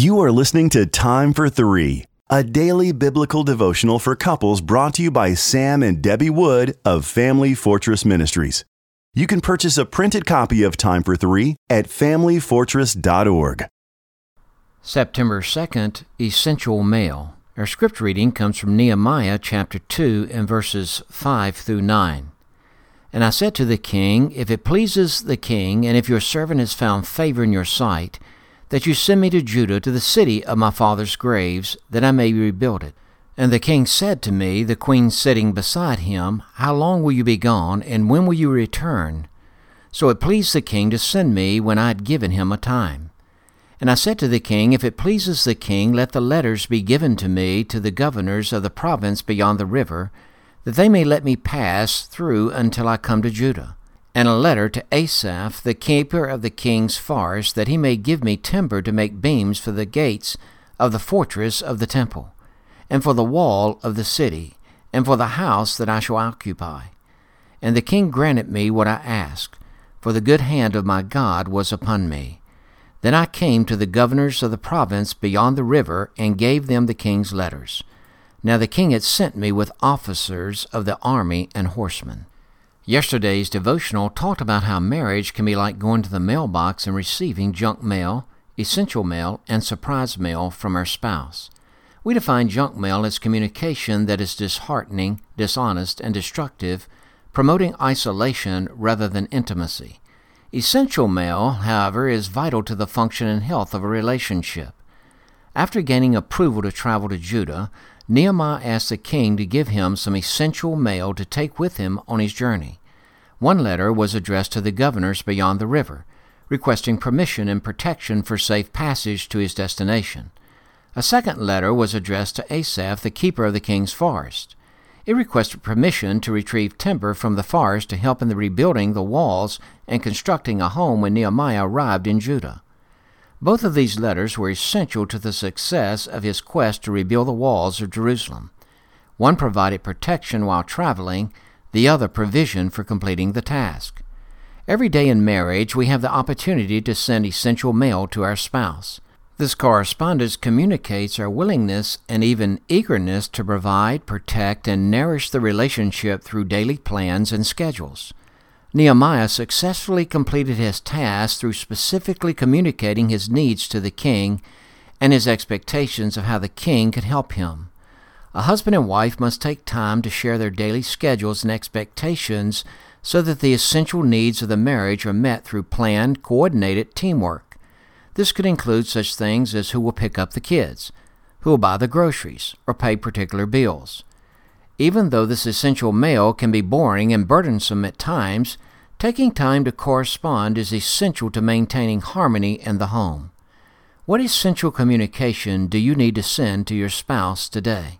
You are listening to Time for Three, a daily biblical devotional for couples brought to you by Sam and Debbie Wood of Family Fortress Ministries. You can purchase a printed copy of Time for Three at FamilyFortress.org. September 2nd, Essential Mail. Our script reading comes from Nehemiah chapter 2 and verses 5 through 9. And I said to the king, If it pleases the king, and if your servant has found favor in your sight, that you send me to Judah to the city of my father's graves, that I may rebuild it. And the king said to me, the queen sitting beside him, How long will you be gone, and when will you return? So it pleased the king to send me when I had given him a time. And I said to the king, If it pleases the king, let the letters be given to me to the governors of the province beyond the river, that they may let me pass through until I come to Judah. And a letter to Asaph, the keeper of the king's forest, that he may give me timber to make beams for the gates of the fortress of the temple, and for the wall of the city, and for the house that I shall occupy. And the king granted me what I asked, for the good hand of my God was upon me. Then I came to the governors of the province beyond the river and gave them the king's letters. Now the king had sent me with officers of the army and horsemen. Yesterday's devotional talked about how marriage can be like going to the mailbox and receiving junk mail, essential mail, and surprise mail from our spouse. We define junk mail as communication that is disheartening, dishonest, and destructive, promoting isolation rather than intimacy. Essential mail, however, is vital to the function and health of a relationship. After gaining approval to travel to Judah, Nehemiah asked the king to give him some essential mail to take with him on his journey. One letter was addressed to the governors beyond the river, requesting permission and protection for safe passage to his destination. A second letter was addressed to Asaph, the keeper of the king's forest. It requested permission to retrieve timber from the forest to help in the rebuilding the walls and constructing a home when Nehemiah arrived in Judah. Both of these letters were essential to the success of his quest to rebuild the walls of Jerusalem. One provided protection while traveling, the other provision for completing the task. Every day in marriage, we have the opportunity to send essential mail to our spouse. This correspondence communicates our willingness and even eagerness to provide, protect, and nourish the relationship through daily plans and schedules. Nehemiah successfully completed his task through specifically communicating his needs to the king and his expectations of how the king could help him. A husband and wife must take time to share their daily schedules and expectations so that the essential needs of the marriage are met through planned, coordinated teamwork. This could include such things as who will pick up the kids, who will buy the groceries, or pay particular bills. Even though this essential mail can be boring and burdensome at times, taking time to correspond is essential to maintaining harmony in the home. What essential communication do you need to send to your spouse today?